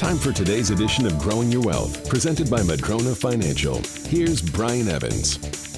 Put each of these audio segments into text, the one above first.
Time for today's edition of Growing Your Wealth, presented by Madrona Financial. Here's Brian Evans.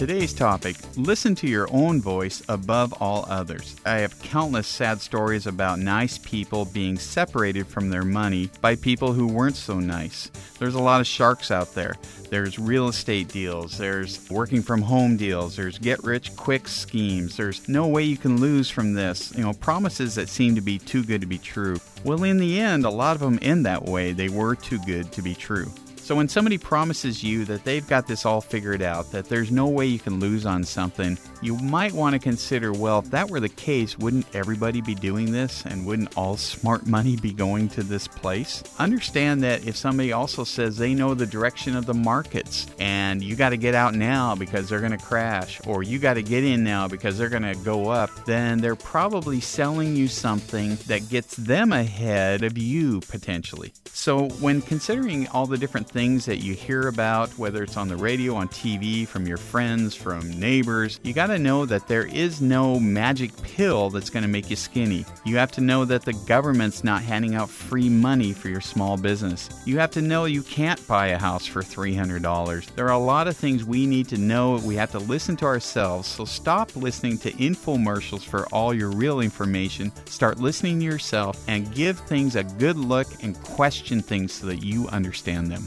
Today's topic listen to your own voice above all others. I have countless sad stories about nice people being separated from their money by people who weren't so nice. There's a lot of sharks out there. There's real estate deals, there's working from home deals, there's get rich quick schemes. There's no way you can lose from this. You know, promises that seem to be too good to be true. Well, in the end, a lot of them end that way. They were too good to be true. So when somebody promises you that they've got this all figured out, that there's no way you can lose on something, you might want to consider well, if that were the case, wouldn't everybody be doing this and wouldn't all smart money be going to this place? Understand that if somebody also says they know the direction of the markets and you got to get out now because they're going to crash or you got to get in now because they're going to go up, then they're probably selling you something that gets them ahead of you potentially. So when considering all the different things things that you hear about, whether it's on the radio, on TV, from your friends, from neighbors, you got to know that there is no magic pill that's going to make you skinny. You have to know that the government's not handing out free money for your small business. You have to know you can't buy a house for $300. There are a lot of things we need to know. We have to listen to ourselves. So stop listening to infomercials for all your real information. Start listening to yourself and give things a good look and question things so that you understand them.